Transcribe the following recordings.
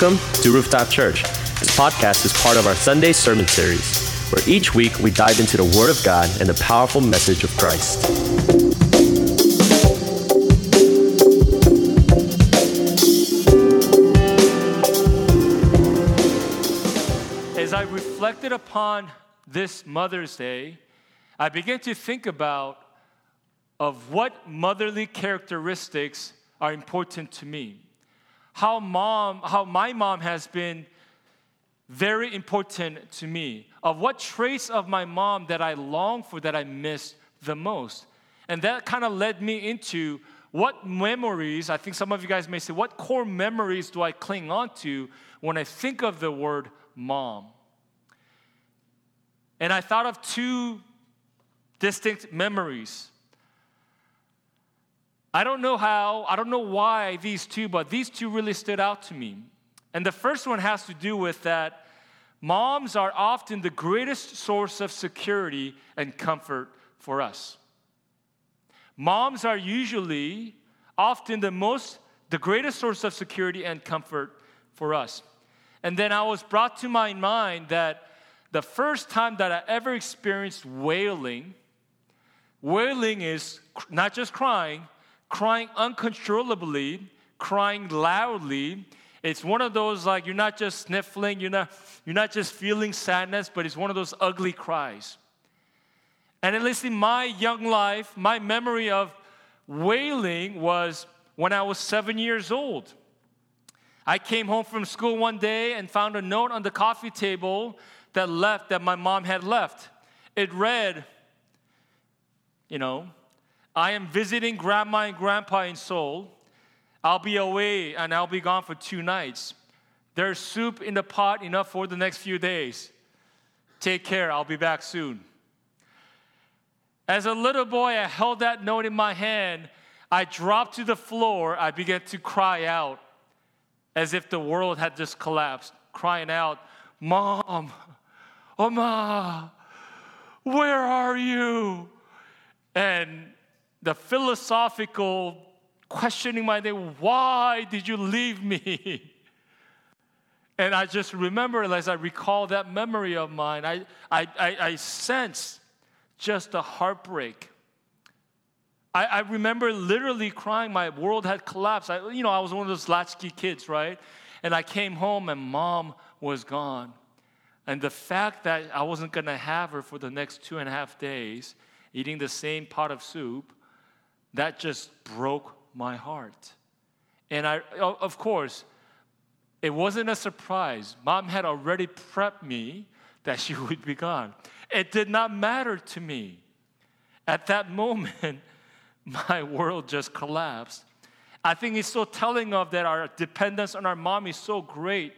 Welcome to Rooftop Church. This podcast is part of our Sunday sermon series, where each week we dive into the Word of God and the powerful message of Christ. As I reflected upon this Mother's Day, I began to think about of what motherly characteristics are important to me. How mom, how my mom has been very important to me. Of what traits of my mom that I long for that I miss the most. And that kind of led me into what memories, I think some of you guys may say, what core memories do I cling on to when I think of the word mom? And I thought of two distinct memories. I don't know how, I don't know why these two, but these two really stood out to me. And the first one has to do with that moms are often the greatest source of security and comfort for us. Moms are usually often the most the greatest source of security and comfort for us. And then I was brought to my mind that the first time that I ever experienced wailing, wailing is not just crying, crying uncontrollably, crying loudly. It's one of those like you're not just sniffling, you're not, you're not just feeling sadness, but it's one of those ugly cries. And at least in my young life, my memory of wailing was when I was seven years old. I came home from school one day and found a note on the coffee table that left that my mom had left. It read, you know, I am visiting grandma and grandpa in Seoul. I'll be away and I'll be gone for two nights. There's soup in the pot enough for the next few days. Take care, I'll be back soon. As a little boy, I held that note in my hand. I dropped to the floor. I began to cry out as if the world had just collapsed, crying out, Mom, Oma, where are you? And the philosophical questioning my day, why did you leave me? And I just remember, as I recall that memory of mine, I, I, I, I sense just a heartbreak. I, I, remember literally crying. My world had collapsed. I, you know, I was one of those latchkey kids, right? And I came home and mom was gone. And the fact that I wasn't going to have her for the next two and a half days, eating the same pot of soup, that just broke my heart. And I, of course, it wasn't a surprise. Mom had already prepped me that she would be gone. It did not matter to me. At that moment, my world just collapsed. I think it's so telling of that our dependence on our mom is so great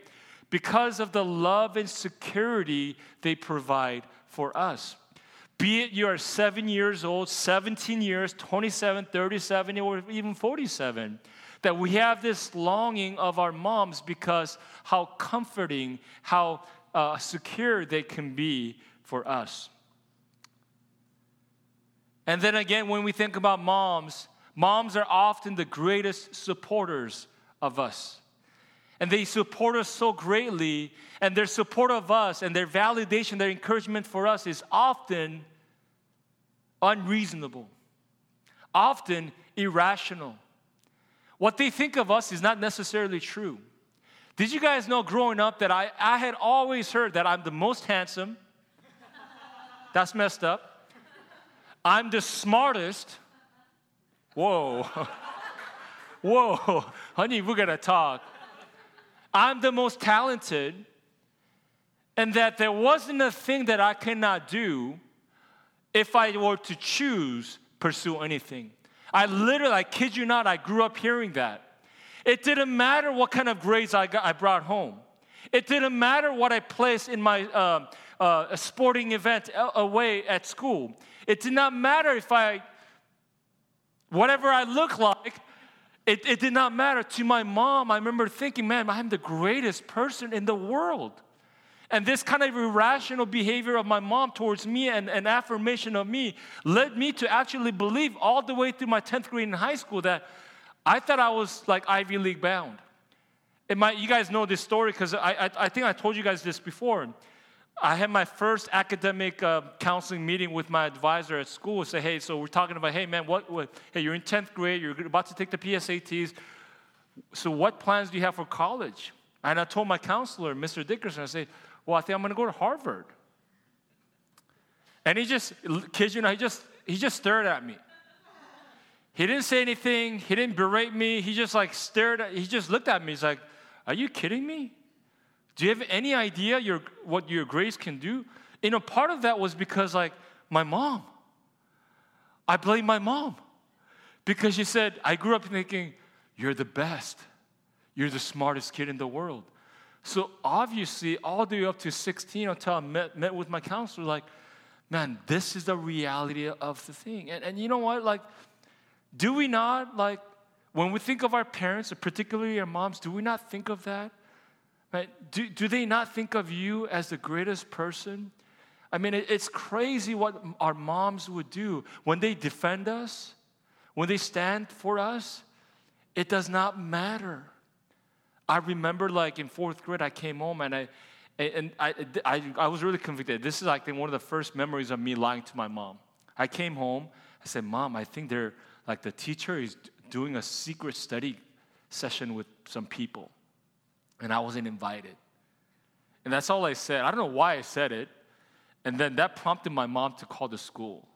because of the love and security they provide for us. Be it you are seven years old, 17 years, 27, 37, or even 47, that we have this longing of our moms because how comforting, how uh, secure they can be for us. And then again, when we think about moms, moms are often the greatest supporters of us. And they support us so greatly, and their support of us and their validation, their encouragement for us is often unreasonable, often irrational. What they think of us is not necessarily true. Did you guys know growing up that I, I had always heard that I'm the most handsome? That's messed up. I'm the smartest. Whoa. Whoa. Honey, we're gonna talk. I'm the most talented, and that there wasn't a thing that I cannot do if I were to choose pursue anything. I literally, I kid you not, I grew up hearing that. It didn't matter what kind of grades I, got, I brought home. It didn't matter what I placed in my uh, uh, sporting event away at school. It did not matter if I, whatever I look like, it, it did not matter. To my mom, I remember thinking, man, I'm the greatest person in the world. And this kind of irrational behavior of my mom towards me and an affirmation of me led me to actually believe all the way through my 10th grade in high school that I thought I was like Ivy League bound. it might, you guys know this story because I, I, I, think I told you guys this before. I had my first academic uh, counseling meeting with my advisor at school. Say, hey, so we're talking about, hey, man, what, what, hey, you're in 10th grade, you're about to take the PSATs. So what plans do you have for college? And I told my counselor, Mr. Dickerson, I said, well, I think I'm going to go to Harvard. And he just, kids, you know, he just, he just stared at me. He didn't say anything. He didn't berate me. He just like stared at, he just looked at me. He's like, are you kidding me? Do you have any idea your, what your grace can do? You know, part of that was because, like, my mom. I blame my mom because she said, I grew up thinking, you're the best. You're the smartest kid in the world. So obviously, all the way up to 16, until I met, met with my counselor, like, man, this is the reality of the thing. And, and you know what? Like, do we not, like, when we think of our parents, particularly our moms, do we not think of that? Right? Do, do they not think of you as the greatest person? I mean, it, it's crazy what our moms would do when they defend us, when they stand for us. It does not matter. I remember, like in fourth grade, I came home and I, and I, I, I was really convicted. This is like one of the first memories of me lying to my mom. I came home. I said, "Mom, I think they're like the teacher is doing a secret study session with some people, and I wasn't invited. And that's all I said. I don't know why I said it. And then that prompted my mom to call the school.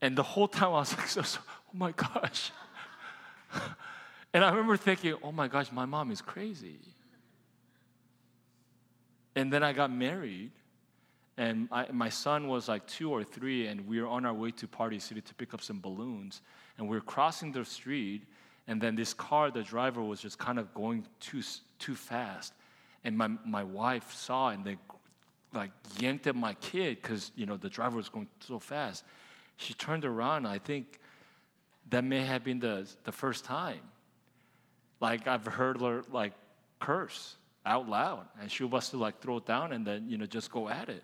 And the whole time I was like, so, so, oh my gosh. and I remember thinking, oh my gosh, my mom is crazy. And then I got married, and I, my son was like two or three, and we were on our way to Party City to pick up some balloons and we were crossing the street, and then this car, the driver was just kind of going too too fast, and my my wife saw and they like yanked at my kid because you know the driver was going so fast. She turned around. I think that may have been the the first time. Like I've heard her like curse out loud, and she wants to like throw it down and then you know just go at it.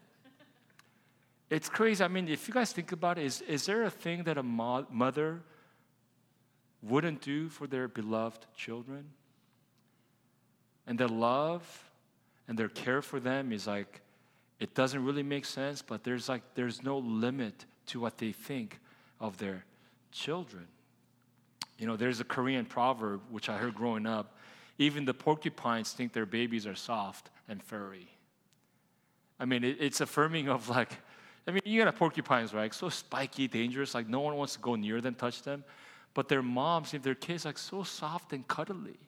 It's crazy. I mean, if you guys think about it, is, is there a thing that a mo- mother wouldn't do for their beloved children. And their love and their care for them is like, it doesn't really make sense, but there's like, there's no limit to what they think of their children. You know, there's a Korean proverb which I heard growing up even the porcupines think their babies are soft and furry. I mean, it, it's affirming of like, I mean, you got porcupines, right? So spiky, dangerous, like no one wants to go near them, touch them. But their moms, if their kids like so soft and cuddly,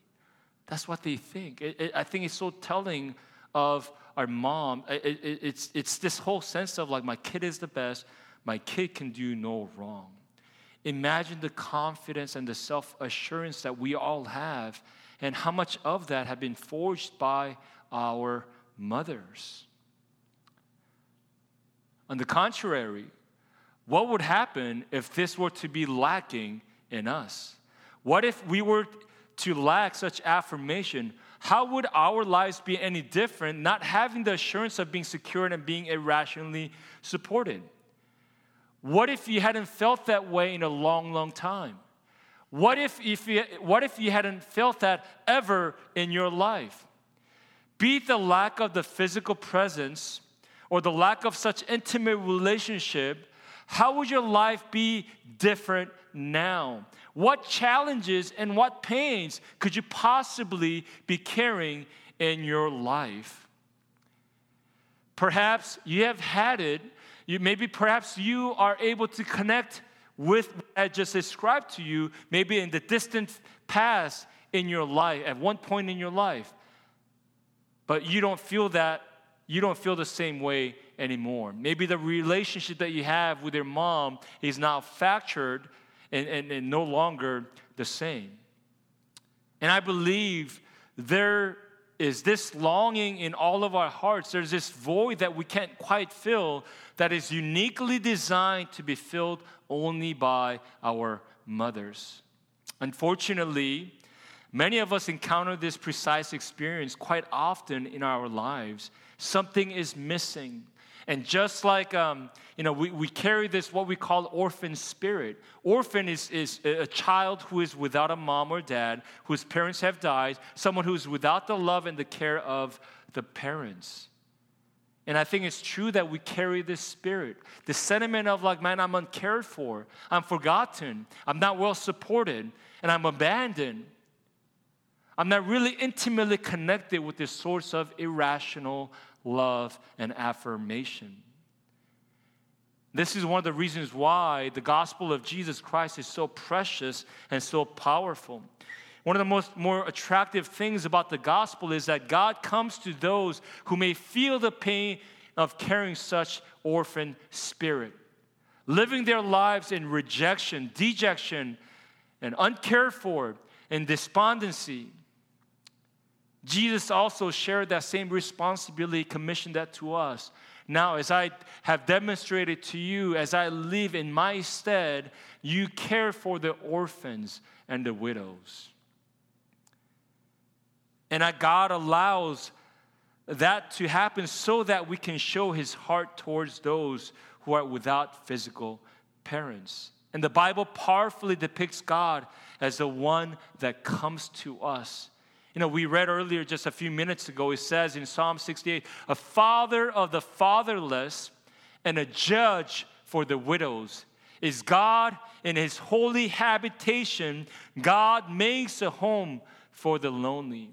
that's what they think. It, it, I think it's so telling of our mom. It, it's, it's this whole sense of like, my kid is the best, my kid can do no wrong. Imagine the confidence and the self assurance that we all have, and how much of that have been forged by our mothers. On the contrary, what would happen if this were to be lacking in us? What if we were to lack such affirmation? How would our lives be any different not having the assurance of being secured and being irrationally supported? What if you hadn't felt that way in a long, long time? What if, if you, what if you hadn't felt that ever in your life? Be it the lack of the physical presence or the lack of such intimate relationship, how would your life be different now? What challenges and what pains could you possibly be carrying in your life? Perhaps you have had it. You, maybe perhaps you are able to connect with what I just described to you, maybe in the distant past in your life, at one point in your life. But you don't feel that, you don't feel the same way anymore. Maybe the relationship that you have with your mom is now fractured and, and, and no longer the same. And I believe there is this longing in all of our hearts. There's this void that we can't quite fill that is uniquely designed to be filled only by our mothers. Unfortunately, many of us encounter this precise experience quite often in our lives. Something is missing. And just like, um, you know, we, we carry this, what we call orphan spirit. Orphan is, is a child who is without a mom or dad, whose parents have died, someone who is without the love and the care of the parents. And I think it's true that we carry this spirit, the sentiment of like, man, I'm uncared for, I'm forgotten, I'm not well supported, and I'm abandoned. I'm not really intimately connected with this source of irrational love, and affirmation. This is one of the reasons why the gospel of Jesus Christ is so precious and so powerful. One of the most more attractive things about the gospel is that God comes to those who may feel the pain of carrying such orphan spirit, living their lives in rejection, dejection, and uncared for, and despondency. Jesus also shared that same responsibility, commissioned that to us. Now, as I have demonstrated to you, as I live in my stead, you care for the orphans and the widows. And God allows that to happen so that we can show his heart towards those who are without physical parents. And the Bible powerfully depicts God as the one that comes to us you know, we read earlier just a few minutes ago, it says in Psalm 68 a father of the fatherless and a judge for the widows. Is God in his holy habitation? God makes a home for the lonely.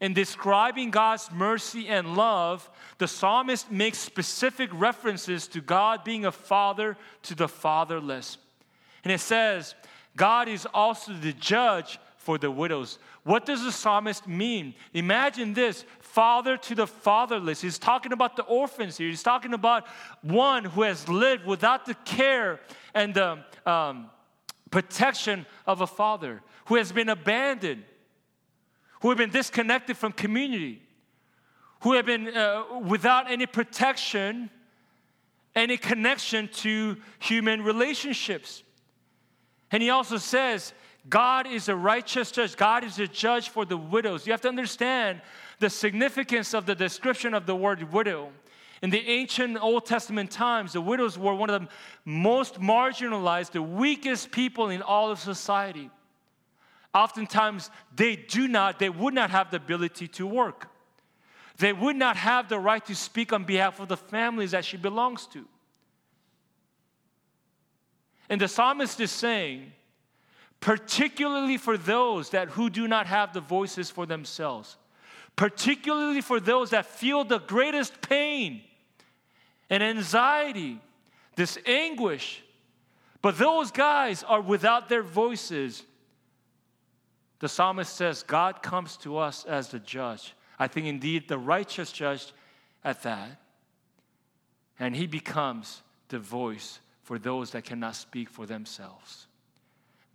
In describing God's mercy and love, the psalmist makes specific references to God being a father to the fatherless. And it says, God is also the judge for the widows. What does the psalmist mean? Imagine this father to the fatherless. He's talking about the orphans here. He's talking about one who has lived without the care and the um, protection of a father, who has been abandoned, who have been disconnected from community, who have been uh, without any protection, any connection to human relationships. And he also says, God is a righteous judge. God is a judge for the widows. You have to understand the significance of the description of the word widow. In the ancient Old Testament times, the widows were one of the most marginalized, the weakest people in all of society. Oftentimes, they do not, they would not have the ability to work. They would not have the right to speak on behalf of the families that she belongs to. And the psalmist is saying, particularly for those that who do not have the voices for themselves particularly for those that feel the greatest pain and anxiety this anguish but those guys are without their voices the psalmist says god comes to us as the judge i think indeed the righteous judge at that and he becomes the voice for those that cannot speak for themselves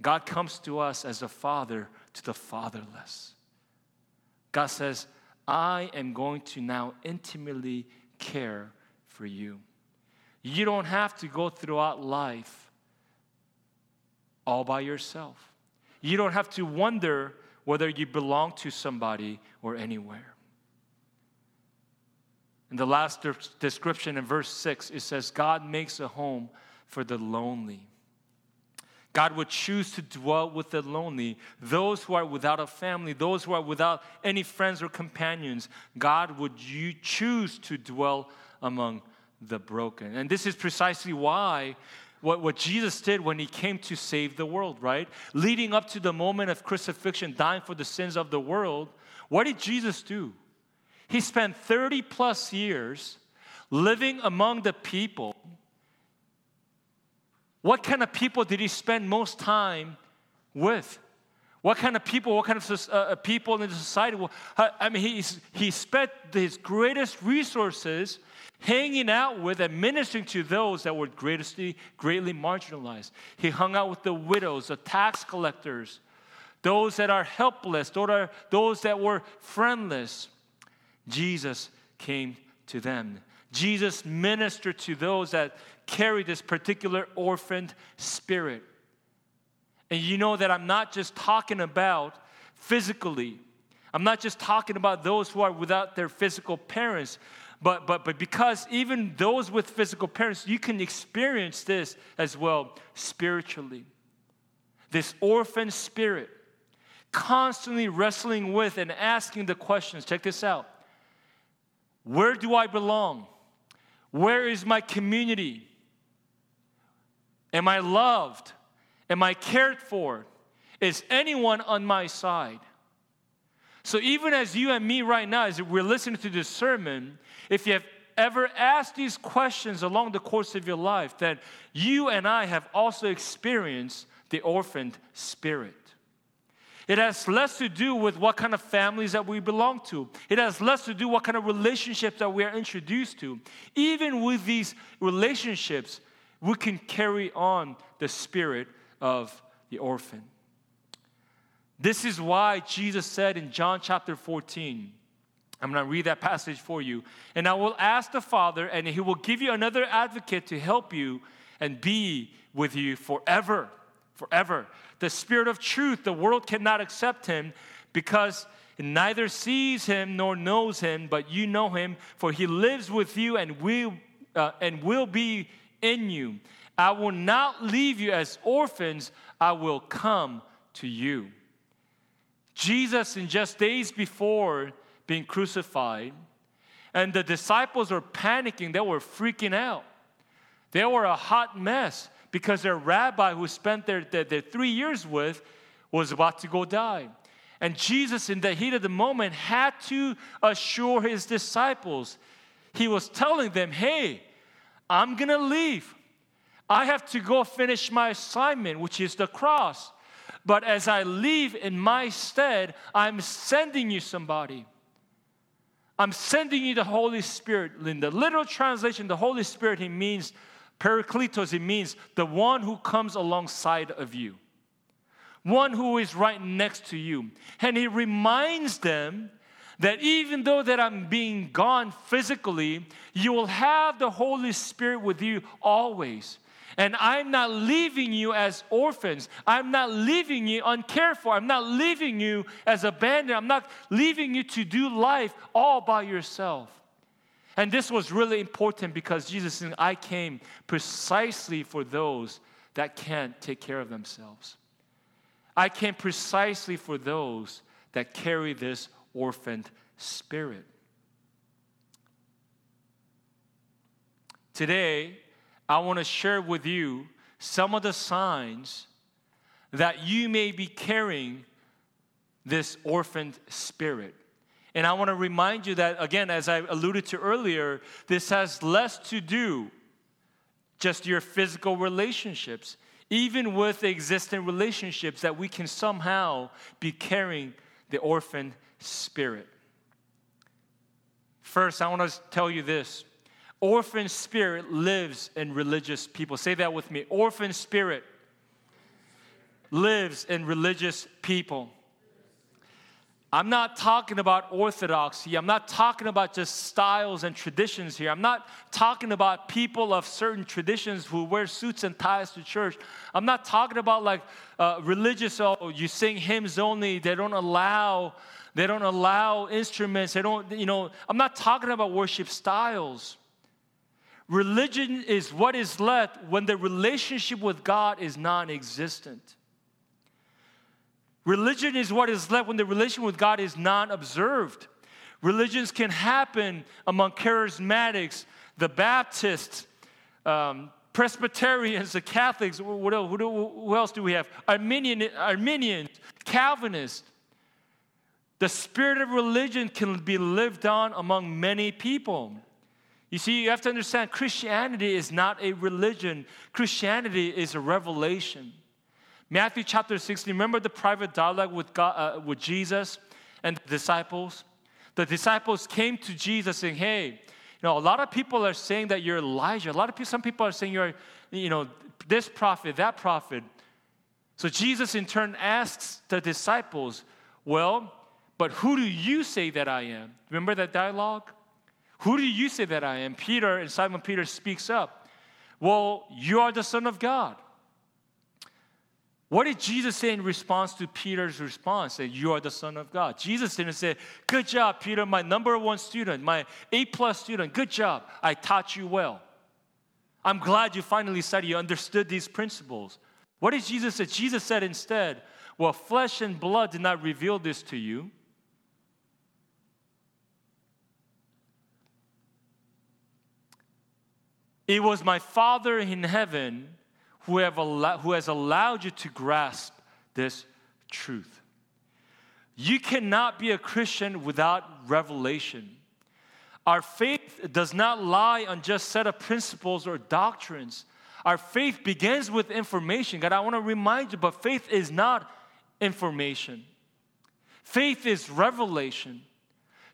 God comes to us as a father to the fatherless. God says, I am going to now intimately care for you. You don't have to go throughout life all by yourself. You don't have to wonder whether you belong to somebody or anywhere. In the last de- description in verse 6, it says, God makes a home for the lonely. God would choose to dwell with the lonely, those who are without a family, those who are without any friends or companions. God would you choose to dwell among the broken. And this is precisely why what, what Jesus did when he came to save the world, right? Leading up to the moment of crucifixion, dying for the sins of the world, what did Jesus do? He spent 30 plus years living among the people what kind of people did he spend most time with? What kind of people, what kind of uh, uh people in the society? I mean, he's, he spent his greatest resources hanging out with and ministering to those that were greatly, greatly marginalized. He hung out with the widows, the tax collectors, those that are helpless, those, those that were friendless. Jesus came to them. Jesus ministered to those that carry this particular orphaned spirit. And you know that I'm not just talking about physically, I'm not just talking about those who are without their physical parents, but, but, but because even those with physical parents, you can experience this as well spiritually. This orphan spirit, constantly wrestling with and asking the questions. Check this out Where do I belong? Where is my community? Am I loved? Am I cared for? Is anyone on my side? So, even as you and me right now, as we're listening to this sermon, if you have ever asked these questions along the course of your life, then you and I have also experienced the orphaned spirit. It has less to do with what kind of families that we belong to. It has less to do what kind of relationships that we are introduced to. Even with these relationships, we can carry on the spirit of the orphan. This is why Jesus said in John chapter 14, I'm going to read that passage for you. And I will ask the Father, and He will give you another advocate to help you and be with you forever. Forever. The Spirit of truth, the world cannot accept Him because it neither sees Him nor knows Him, but you know Him, for He lives with you and will, uh, and will be in you. I will not leave you as orphans, I will come to you. Jesus, in just days before, being crucified. And the disciples were panicking, they were freaking out. They were a hot mess because their rabbi, who spent their, their, their three years with, was about to go die. And Jesus, in the heat of the moment, had to assure his disciples. He was telling them, Hey, I'm gonna leave. I have to go finish my assignment, which is the cross. But as I leave in my stead, I'm sending you somebody. I'm sending you the Holy Spirit. In the literal translation, the Holy Spirit, he means Parakletos, it means the one who comes alongside of you, one who is right next to you. And he reminds them that even though that I'm being gone physically, you will have the Holy Spirit with you always. And I'm not leaving you as orphans. I'm not leaving you uncared for. I'm not leaving you as abandoned. I'm not leaving you to do life all by yourself. And this was really important because Jesus said, I came precisely for those that can't take care of themselves. I came precisely for those that carry this orphaned spirit. Today, I want to share with you some of the signs that you may be carrying this orphaned spirit. And I want to remind you that, again, as I alluded to earlier, this has less to do just your physical relationships, even with existing relationships, that we can somehow be carrying the orphan spirit. First, I want to tell you this orphan spirit lives in religious people. Say that with me. Orphan spirit lives in religious people. I'm not talking about orthodoxy. I'm not talking about just styles and traditions here. I'm not talking about people of certain traditions who wear suits and ties to church. I'm not talking about like uh, religious, oh, you sing hymns only. They don't allow, they don't allow instruments. They don't, you know, I'm not talking about worship styles. Religion is what is left when the relationship with God is non existent. Religion is what is left when the relation with God is non observed. Religions can happen among charismatics, the Baptists, um, Presbyterians, the Catholics. What else, who else do we have? Arminian, Arminians, Calvinists. The spirit of religion can be lived on among many people. You see, you have to understand Christianity is not a religion, Christianity is a revelation. Matthew chapter 16, remember the private dialogue with, God, uh, with Jesus and the disciples? The disciples came to Jesus saying, Hey, you know, a lot of people are saying that you're Elijah. A lot of people, some people are saying you're, you know, this prophet, that prophet. So Jesus in turn asks the disciples, Well, but who do you say that I am? Remember that dialogue? Who do you say that I am? Peter and Simon Peter speaks up. Well, you are the Son of God. What did Jesus say in response to Peter's response? That You are the Son of God. Jesus didn't say, Good job, Peter, my number one student, my A plus student. Good job. I taught you well. I'm glad you finally said you understood these principles. What did Jesus say? Jesus said instead, Well, flesh and blood did not reveal this to you. It was my Father in heaven who, who has allowed you to grasp this truth. You cannot be a Christian without revelation. Our faith does not lie on just set of principles or doctrines. Our faith begins with information. God, I want to remind you, but faith is not information. Faith is revelation.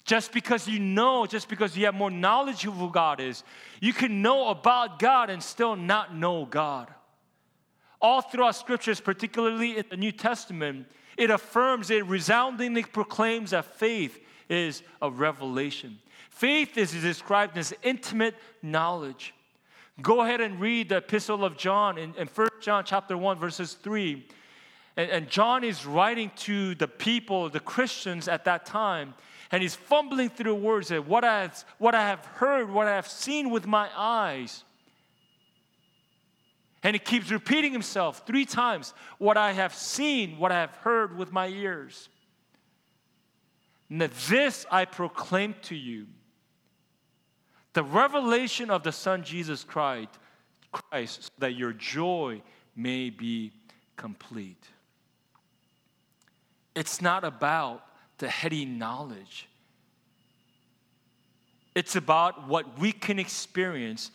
Just because you know, just because you have more knowledge of who God is, you can know about God and still not know God. All throughout scriptures, particularly in the New Testament, it affirms, it resoundingly proclaims that faith is a revelation. Faith is described as intimate knowledge. Go ahead and read the epistle of John in, in 1 John chapter 1, verses 3. And, and John is writing to the people, the Christians at that time, and he's fumbling through words that what I have, what I have heard, what I have seen with my eyes. And he keeps repeating himself three times what I have seen, what I have heard with my ears. Now, this I proclaim to you the revelation of the Son Jesus Christ, Christ, so that your joy may be complete. It's not about the heady knowledge, it's about what we can experience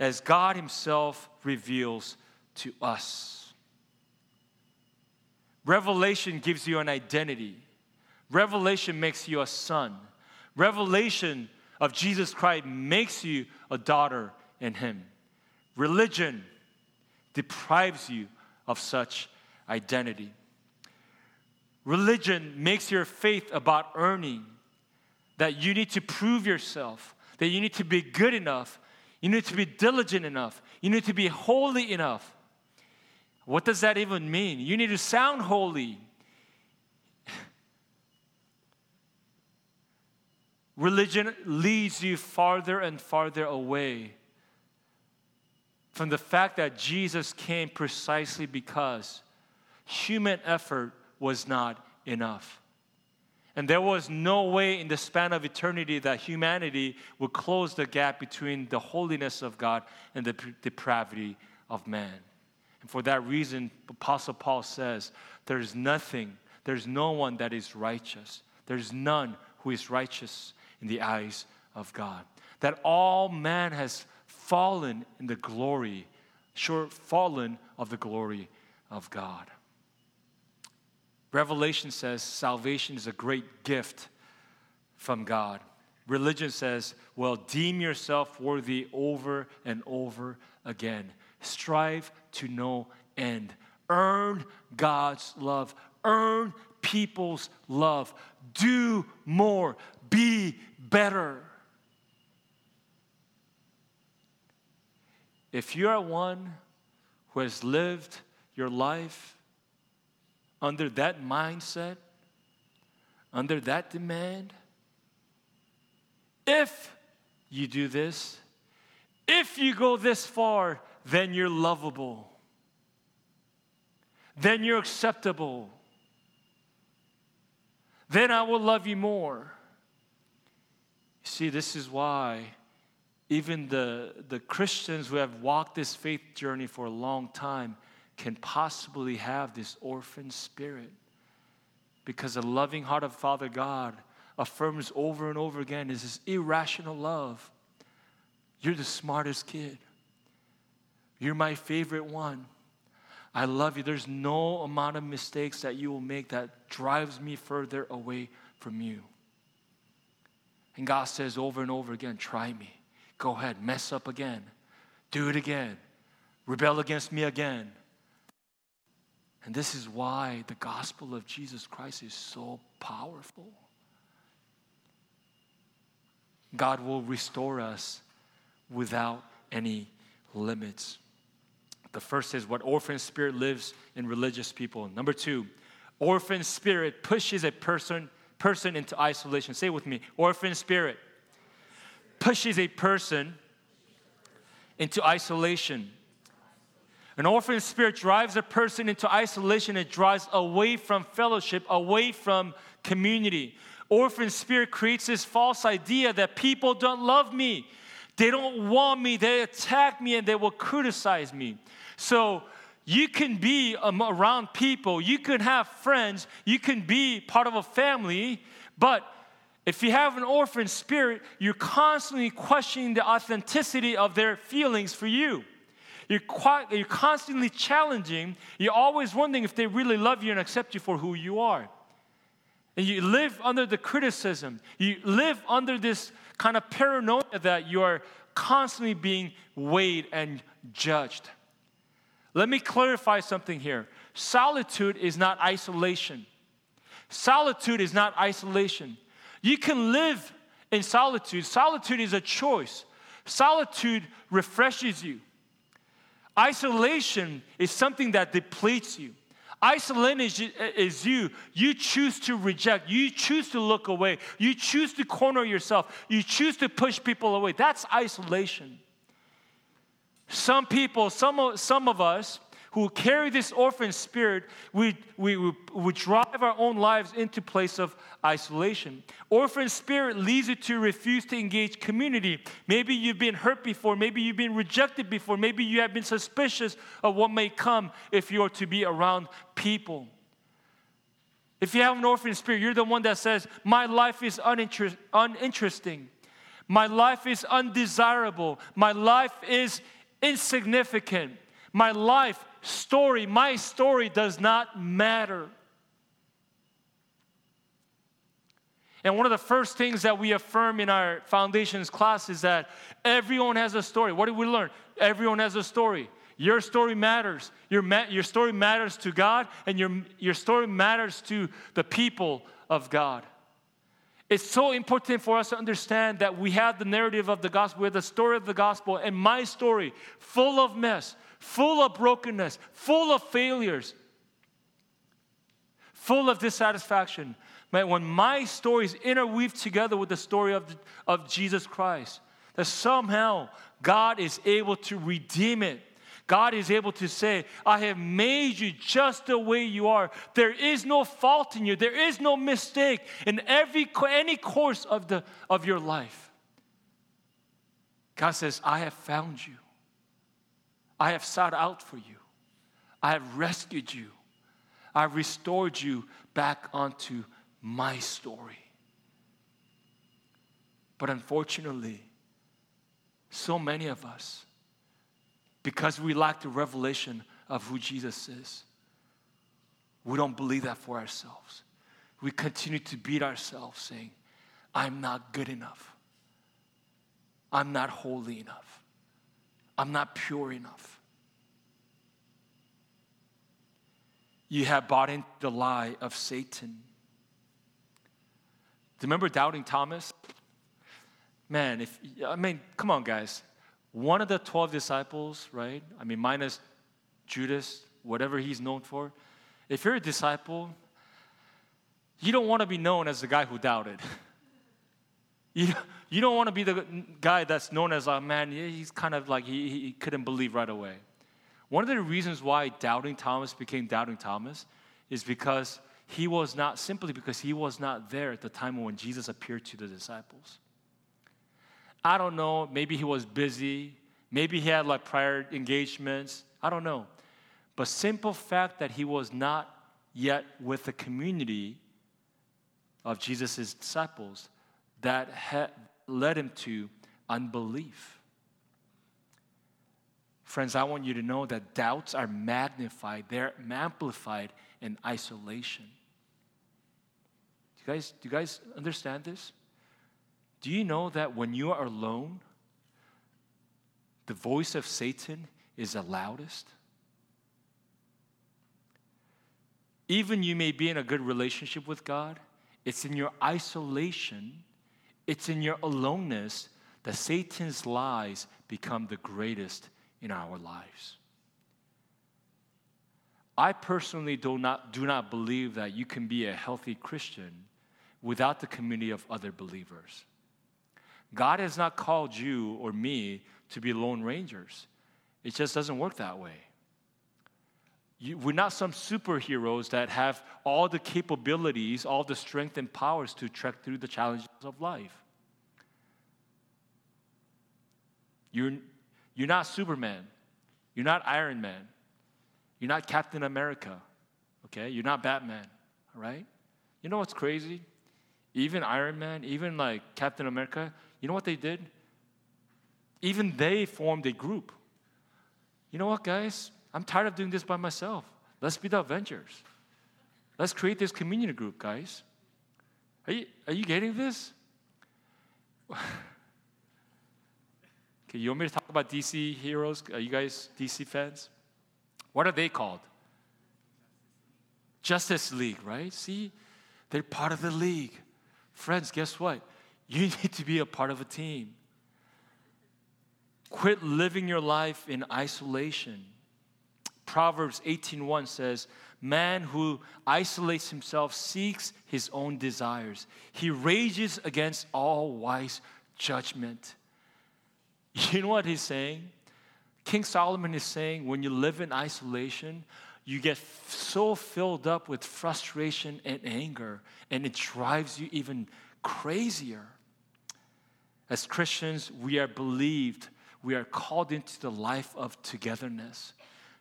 as God Himself reveals to us. Revelation gives you an identity. Revelation makes you a son. Revelation of Jesus Christ makes you a daughter in Him. Religion deprives you of such identity. Religion makes your faith about earning, that you need to prove yourself, that you need to be good enough, you need to be diligent enough. You need to be holy enough. What does that even mean? You need to sound holy. Religion leads you farther and farther away from the fact that Jesus came precisely because human effort was not enough. And there was no way in the span of eternity that humanity would close the gap between the holiness of God and the depravity of man. And for that reason, Apostle Paul says, There's nothing, there's no one that is righteous. There's none who is righteous in the eyes of God. That all man has fallen in the glory, short fallen of the glory of God. Revelation says salvation is a great gift from God. Religion says, well, deem yourself worthy over and over again. Strive to no end. Earn God's love. Earn people's love. Do more. Be better. If you are one who has lived your life under that mindset, under that demand, if you do this, if you go this far, then you're lovable. Then you're acceptable. Then I will love you more. You see, this is why even the, the Christians who have walked this faith journey for a long time can possibly have this orphan spirit. Because the loving heart of Father God affirms over and over again is this irrational love. You're the smartest kid. You're my favorite one. I love you. There's no amount of mistakes that you will make that drives me further away from you. And God says over and over again, try me. Go ahead, mess up again. Do it again. Rebel against me again. And this is why the gospel of Jesus Christ is so powerful. God will restore us without any limits. The first is what orphan spirit lives in religious people. Number two, orphan spirit pushes a person, person into isolation. Say with me orphan spirit pushes a person into isolation. An orphan spirit drives a person into isolation. It drives away from fellowship, away from community. Orphan spirit creates this false idea that people don't love me. They don't want me. They attack me and they will criticize me. So you can be around people, you can have friends, you can be part of a family, but if you have an orphan spirit, you're constantly questioning the authenticity of their feelings for you. You're, quite, you're constantly challenging. You're always wondering if they really love you and accept you for who you are. And you live under the criticism. You live under this kind of paranoia that you are constantly being weighed and judged. Let me clarify something here. Solitude is not isolation. Solitude is not isolation. You can live in solitude. Solitude is a choice. Solitude refreshes you. Isolation is something that depletes you. Isolation is, is you. You choose to reject. You choose to look away. You choose to corner yourself. You choose to push people away. That's isolation. Some people, some some of us, who carry this orphan spirit, we, we, we, we drive our own lives into place of isolation. Orphan spirit leads you to refuse to engage community. Maybe you've been hurt before, maybe you've been rejected before, maybe you have been suspicious of what may come if you are to be around people. If you have an orphan spirit, you're the one that says, My life is uninter- uninteresting. My life is undesirable. My life is insignificant. My life story, my story does not matter. And one of the first things that we affirm in our foundations class is that everyone has a story. What did we learn? Everyone has a story. Your story matters. Your, ma- your story matters to God, and your, your story matters to the people of God. It's so important for us to understand that we have the narrative of the gospel, we have the story of the gospel, and my story, full of mess, full of brokenness, full of failures, full of dissatisfaction. Man, when my story is interweaved together with the story of, of Jesus Christ, that somehow God is able to redeem it. God is able to say, I have made you just the way you are. There is no fault in you. There is no mistake in every any course of, the, of your life. God says, I have found you. I have sought out for you. I have rescued you. I have restored you back onto my story. But unfortunately, so many of us, because we lack the revelation of who Jesus is, we don't believe that for ourselves. We continue to beat ourselves saying, I'm not good enough. I'm not holy enough. I'm not pure enough. You have bought into the lie of Satan. Do you remember doubting Thomas? Man, if I mean, come on, guys. One of the 12 disciples, right? I mean, minus Judas, whatever he's known for. If you're a disciple, you don't want to be known as the guy who doubted. You, you don't want to be the guy that's known as a oh, man, he's kind of like he, he couldn't believe right away. One of the reasons why doubting Thomas became doubting Thomas is because he was not simply because he was not there at the time when Jesus appeared to the disciples. I don't know, maybe he was busy, maybe he had like prior engagements, I don't know. But simple fact that he was not yet with the community of Jesus' disciples that had led him to unbelief. Friends, I want you to know that doubts are magnified, they're amplified in isolation. Do you guys, do you guys understand this? Do you know that when you are alone, the voice of Satan is the loudest? Even you may be in a good relationship with God, it's in your isolation it's in your aloneness that Satan's lies become the greatest in our lives. I personally do not, do not believe that you can be a healthy Christian without the community of other believers. God has not called you or me to be lone rangers. It just doesn't work that way. You, we're not some superheroes that have all the capabilities, all the strength and powers to trek through the challenges of life. You're, you're not Superman. You're not Iron Man. You're not Captain America. Okay? You're not Batman. All right? You know what's crazy? Even Iron Man, even like Captain America, you know what they did? Even they formed a group. You know what, guys? I'm tired of doing this by myself. Let's be the Avengers. Let's create this community group, guys. Are you, are you getting this? okay, you want me to talk about DC heroes? Are you guys DC fans? What are they called? Justice League, right? See, they're part of the league. Friends, guess what? You need to be a part of a team. Quit living your life in isolation. Proverbs 18:1 says, "Man who isolates himself seeks his own desires. He rages against all wise judgment." You know what he's saying? King Solomon is saying when you live in isolation, you get so filled up with frustration and anger, and it drives you even crazier. As Christians, we are believed, we are called into the life of togetherness.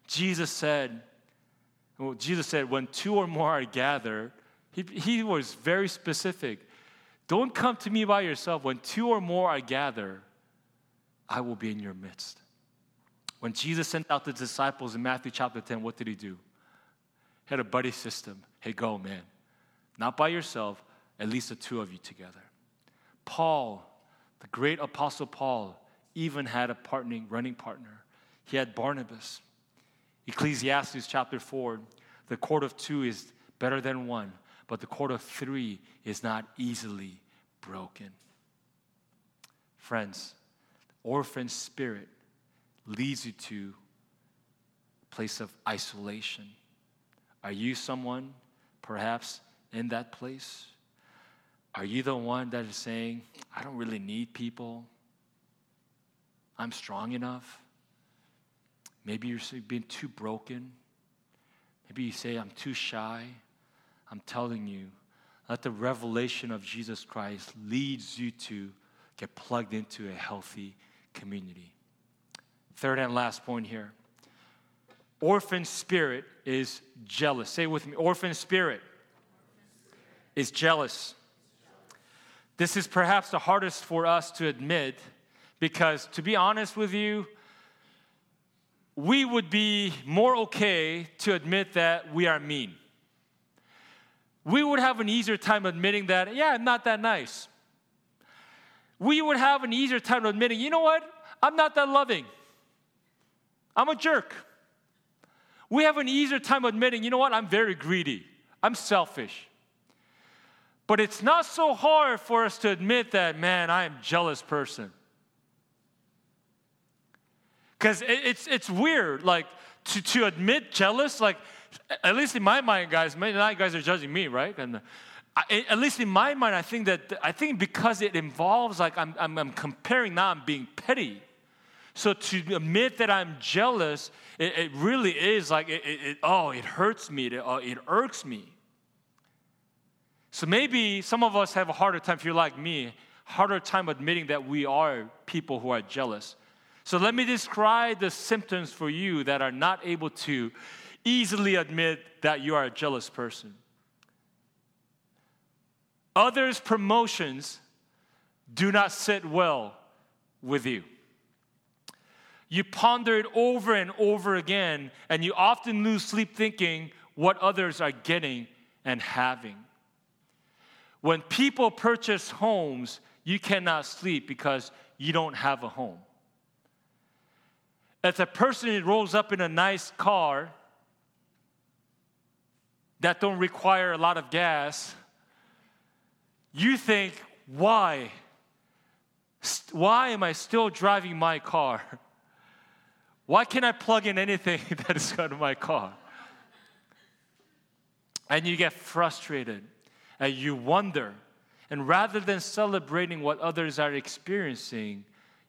Jesus said, well, Jesus said, when two or more are gathered, he, he was very specific. Don't come to me by yourself. When two or more are gathered, I will be in your midst. When Jesus sent out the disciples in Matthew chapter 10, what did he do? He had a buddy system. Hey, go, man. Not by yourself, at least the two of you together. Paul, the great apostle Paul, even had a partnering, running partner. He had Barnabas. Ecclesiastes chapter 4 the cord of two is better than one, but the cord of three is not easily broken. Friends, orphan spirit leads you to a place of isolation. Are you someone perhaps in that place? Are you the one that is saying, I don't really need people? I'm strong enough? Maybe you're being too broken. Maybe you say, I'm too shy. I'm telling you, let the revelation of Jesus Christ leads you to get plugged into a healthy community. Third and last point here. Orphan spirit is jealous. Say with me orphan spirit is jealous. This is perhaps the hardest for us to admit because, to be honest with you, we would be more okay to admit that we are mean. We would have an easier time admitting that, yeah, I'm not that nice. We would have an easier time admitting, you know what, I'm not that loving. I'm a jerk. We have an easier time admitting, you know what, I'm very greedy, I'm selfish. But it's not so hard for us to admit that, man, I am a jealous person. Because it's, it's weird, like, to, to admit jealous, like, at least in my mind, guys, not you guys are judging me, right? And I, at least in my mind, I think that, I think because it involves, like, I'm, I'm, I'm comparing now, I'm being petty. So to admit that I'm jealous, it, it really is like, it, it, oh, it hurts me, it, uh, it irks me. So maybe some of us have a harder time, if you're like me, harder time admitting that we are people who are jealous. So let me describe the symptoms for you that are not able to easily admit that you are a jealous person. Others' promotions do not sit well with you. You ponder it over and over again, and you often lose sleep thinking what others are getting and having. When people purchase homes, you cannot sleep because you don't have a home. If a person rolls up in a nice car that don't require a lot of gas, you think, why? Why am I still driving my car? Why can't I plug in anything that is out of my car? and you get frustrated and you wonder. And rather than celebrating what others are experiencing,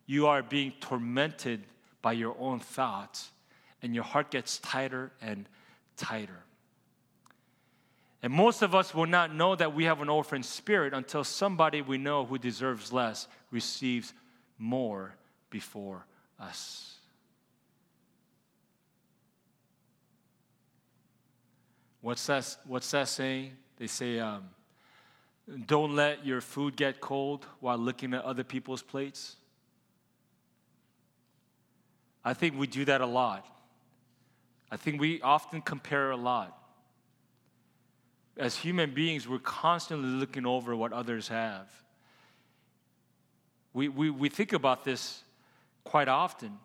you are being tormented by your own thoughts, and your heart gets tighter and tighter. And most of us will not know that we have an orphan spirit until somebody we know who deserves less receives more before us. What's that, what's that saying? They say, um, don't let your food get cold while looking at other people's plates. I think we do that a lot. I think we often compare a lot. As human beings, we're constantly looking over what others have. We, we, we think about this quite often.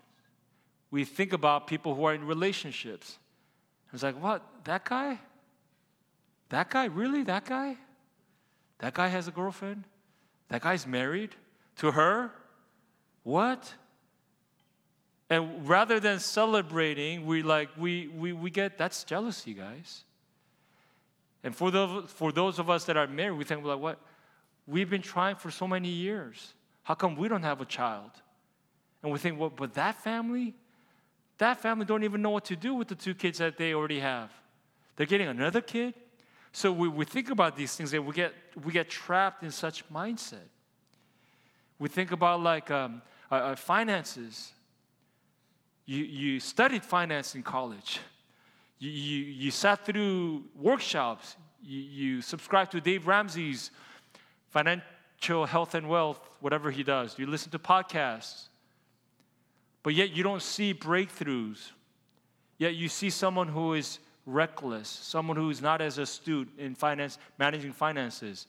We think about people who are in relationships. It's like, what? That guy? That guy? Really? That guy? That guy has a girlfriend? That guy's married to her? What? And rather than celebrating, we like we we, we get that's jealousy, guys. And for those for those of us that are married, we think like what we've been trying for so many years. How come we don't have a child? And we think, well, but that family, that family don't even know what to do with the two kids that they already have. They're getting another kid. So we, we think about these things and we get we get trapped in such mindset. We think about like um, uh, uh, finances you, you studied finance in college. You, you, you sat through workshops. You, you subscribed to Dave Ramsey's financial health and wealth, whatever he does. You listen to podcasts. But yet you don't see breakthroughs. Yet you see someone who is reckless, someone who is not as astute in finance, managing finances.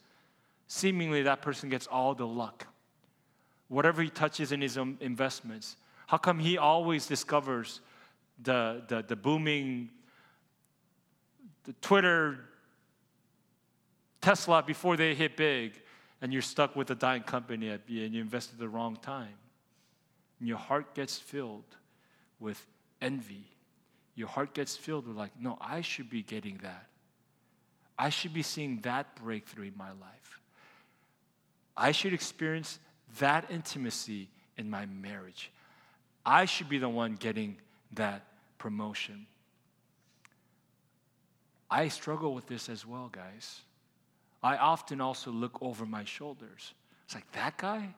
Seemingly, that person gets all the luck. Whatever he touches in his um, investments, how come he always discovers the, the, the booming the Twitter, Tesla before they hit big, and you're stuck with a dying company and you invested at the wrong time? And your heart gets filled with envy. Your heart gets filled with, like, no, I should be getting that. I should be seeing that breakthrough in my life. I should experience that intimacy in my marriage. I should be the one getting that promotion. I struggle with this as well, guys. I often also look over my shoulders. It's like, that guy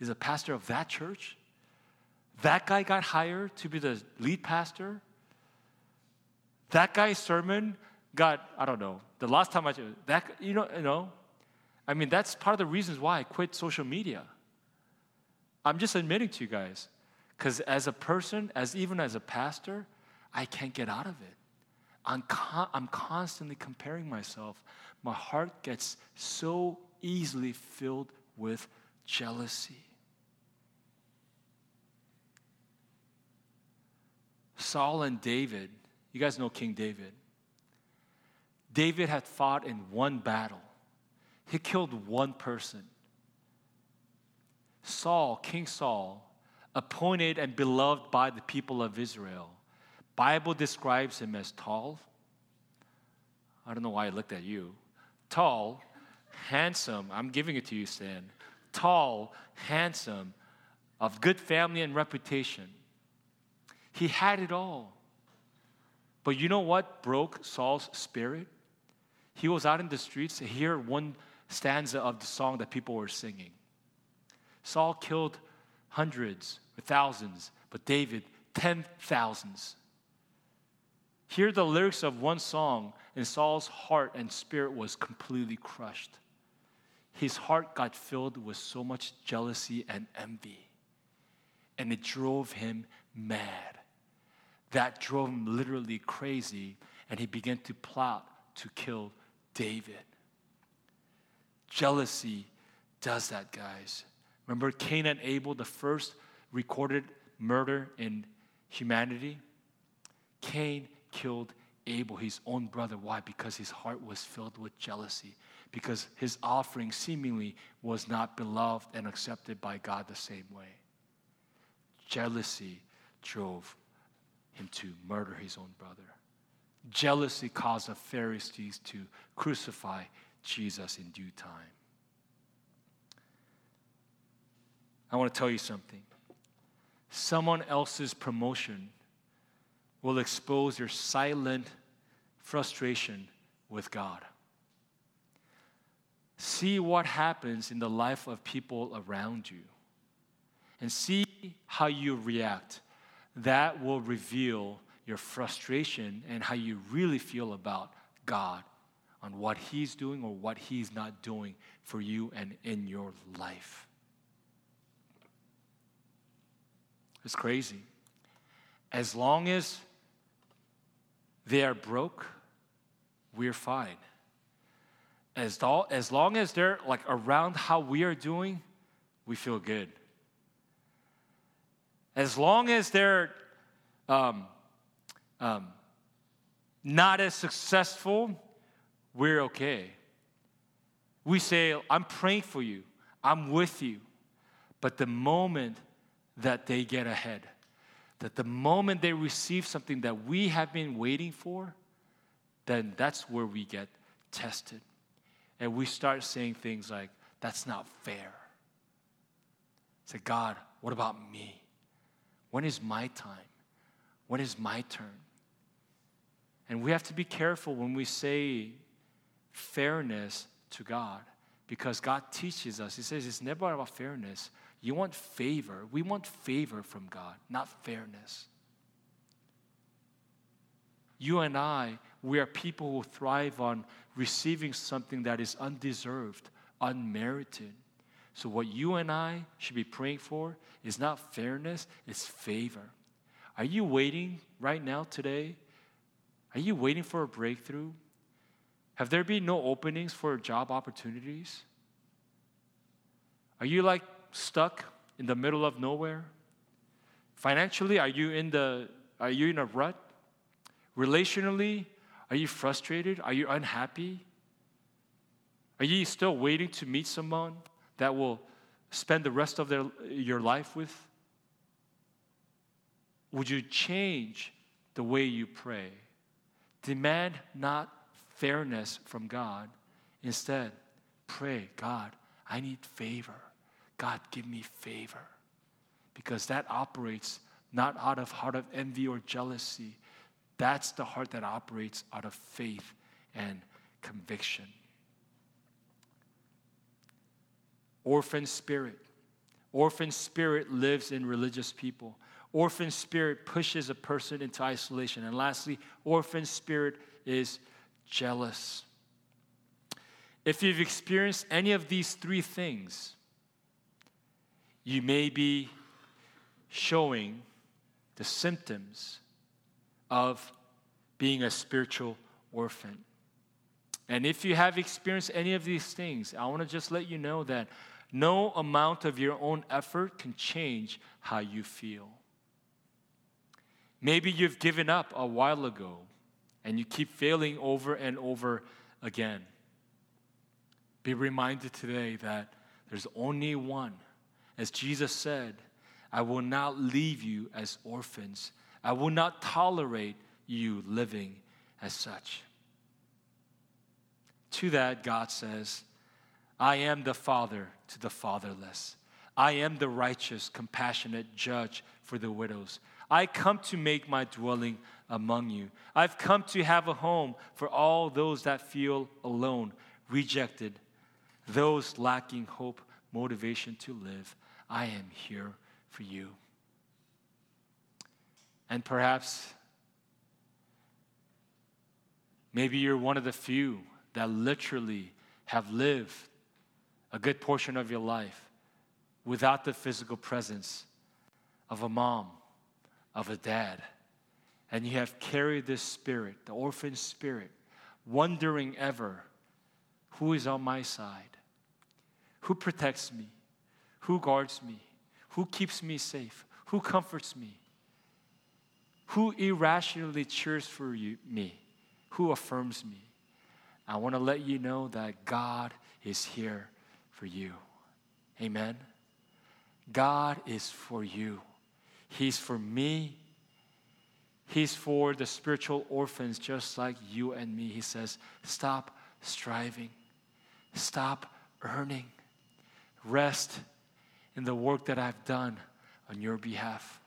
is a pastor of that church? That guy got hired to be the lead pastor? That guy's sermon got, I don't know, the last time I, that, you know, you know, I mean, that's part of the reasons why I quit social media. I'm just admitting to you guys. Because as a person, as even as a pastor, I can't get out of it. I'm, con- I'm constantly comparing myself. My heart gets so easily filled with jealousy. Saul and David, you guys know King David. David had fought in one battle, he killed one person. Saul, King Saul, appointed and beloved by the people of Israel. Bible describes him as tall. I don't know why I looked at you. Tall, handsome. I'm giving it to you, Stan. Tall, handsome, of good family and reputation. He had it all. But you know what broke Saul's spirit? He was out in the streets to hear one stanza of the song that people were singing. Saul killed hundreds, thousands, but David, ten thousands. Hear the lyrics of one song, and Saul's heart and spirit was completely crushed. His heart got filled with so much jealousy and envy, and it drove him mad. That drove him literally crazy, and he began to plot to kill David. Jealousy does that, guys. Remember Cain and Abel, the first recorded murder in humanity? Cain killed Abel, his own brother. Why? Because his heart was filled with jealousy. Because his offering seemingly was not beloved and accepted by God the same way. Jealousy drove him to murder his own brother. jealousy caused the Pharisees to crucify Jesus in due time. I want to tell you something. Someone else's promotion will expose your silent frustration with God. See what happens in the life of people around you and see how you react. That will reveal your frustration and how you really feel about God on what He's doing or what He's not doing for you and in your life. It's crazy. As long as they are broke, we're fine. As, as long as they're like around how we are doing, we feel good. As long as they're um, um, not as successful, we're okay. We say, I'm praying for you, I'm with you. But the moment that they get ahead, that the moment they receive something that we have been waiting for, then that's where we get tested. And we start saying things like, that's not fair. Say, God, what about me? When is my time? When is my turn? And we have to be careful when we say fairness to God because God teaches us. He says it's never about fairness. You want favor. We want favor from God, not fairness. You and I, we are people who thrive on receiving something that is undeserved, unmerited. So, what you and I should be praying for is not fairness, it's favor. Are you waiting right now today? Are you waiting for a breakthrough? Have there been no openings for job opportunities? Are you like stuck in the middle of nowhere? Financially, are you in the are you in a rut? Relationally, are you frustrated? Are you unhappy? Are you still waiting to meet someone that will spend the rest of their, your life with? Would you change the way you pray? Demand not fairness from God. Instead, pray, God, I need favor. God, give me favor. Because that operates not out of heart of envy or jealousy. That's the heart that operates out of faith and conviction. Orphan spirit. Orphan spirit lives in religious people. Orphan spirit pushes a person into isolation. And lastly, orphan spirit is jealous. If you've experienced any of these three things, you may be showing the symptoms of being a spiritual orphan. And if you have experienced any of these things, I want to just let you know that no amount of your own effort can change how you feel. Maybe you've given up a while ago and you keep failing over and over again. Be reminded today that there's only one. As Jesus said, I will not leave you as orphans. I will not tolerate you living as such. To that, God says, I am the father to the fatherless. I am the righteous, compassionate judge for the widows. I come to make my dwelling among you. I've come to have a home for all those that feel alone, rejected, those lacking hope, motivation to live. I am here for you. And perhaps, maybe you're one of the few that literally have lived a good portion of your life without the physical presence of a mom of a dad. And you have carried this spirit, the orphan spirit, wondering ever who is on my side? Who protects me? Who guards me? Who keeps me safe? Who comforts me? Who irrationally cheers for you, me? Who affirms me? I want to let you know that God is here for you. Amen. God is for you. He's for me. He's for the spiritual orphans just like you and me. He says, Stop striving, stop earning, rest in the work that I've done on your behalf.